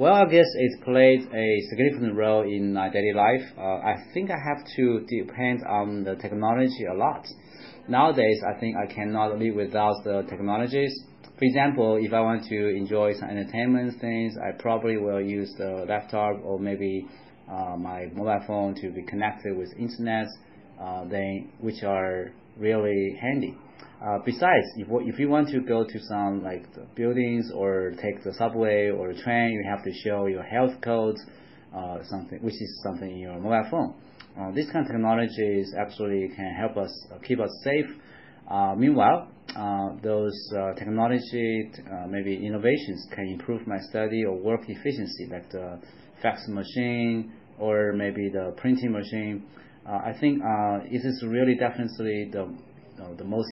Well, I guess it played a significant role in my daily life. Uh, I think I have to depend on the technology a lot. Nowadays, I think I cannot live without the technologies. For example, if I want to enjoy some entertainment things, I probably will use the laptop or maybe uh, my mobile phone to be connected with internet, uh, then which are really handy. Uh, besides, if, if you want to go to some like buildings or take the subway or train, you have to show your health codes, uh, something which is something in your mobile phone. Uh, this kind of technology is actually can help us uh, keep us safe. Uh, meanwhile, those technology maybe innovations can improve my study or work efficiency, like the fax machine or maybe the printing machine. I think it is really definitely the the most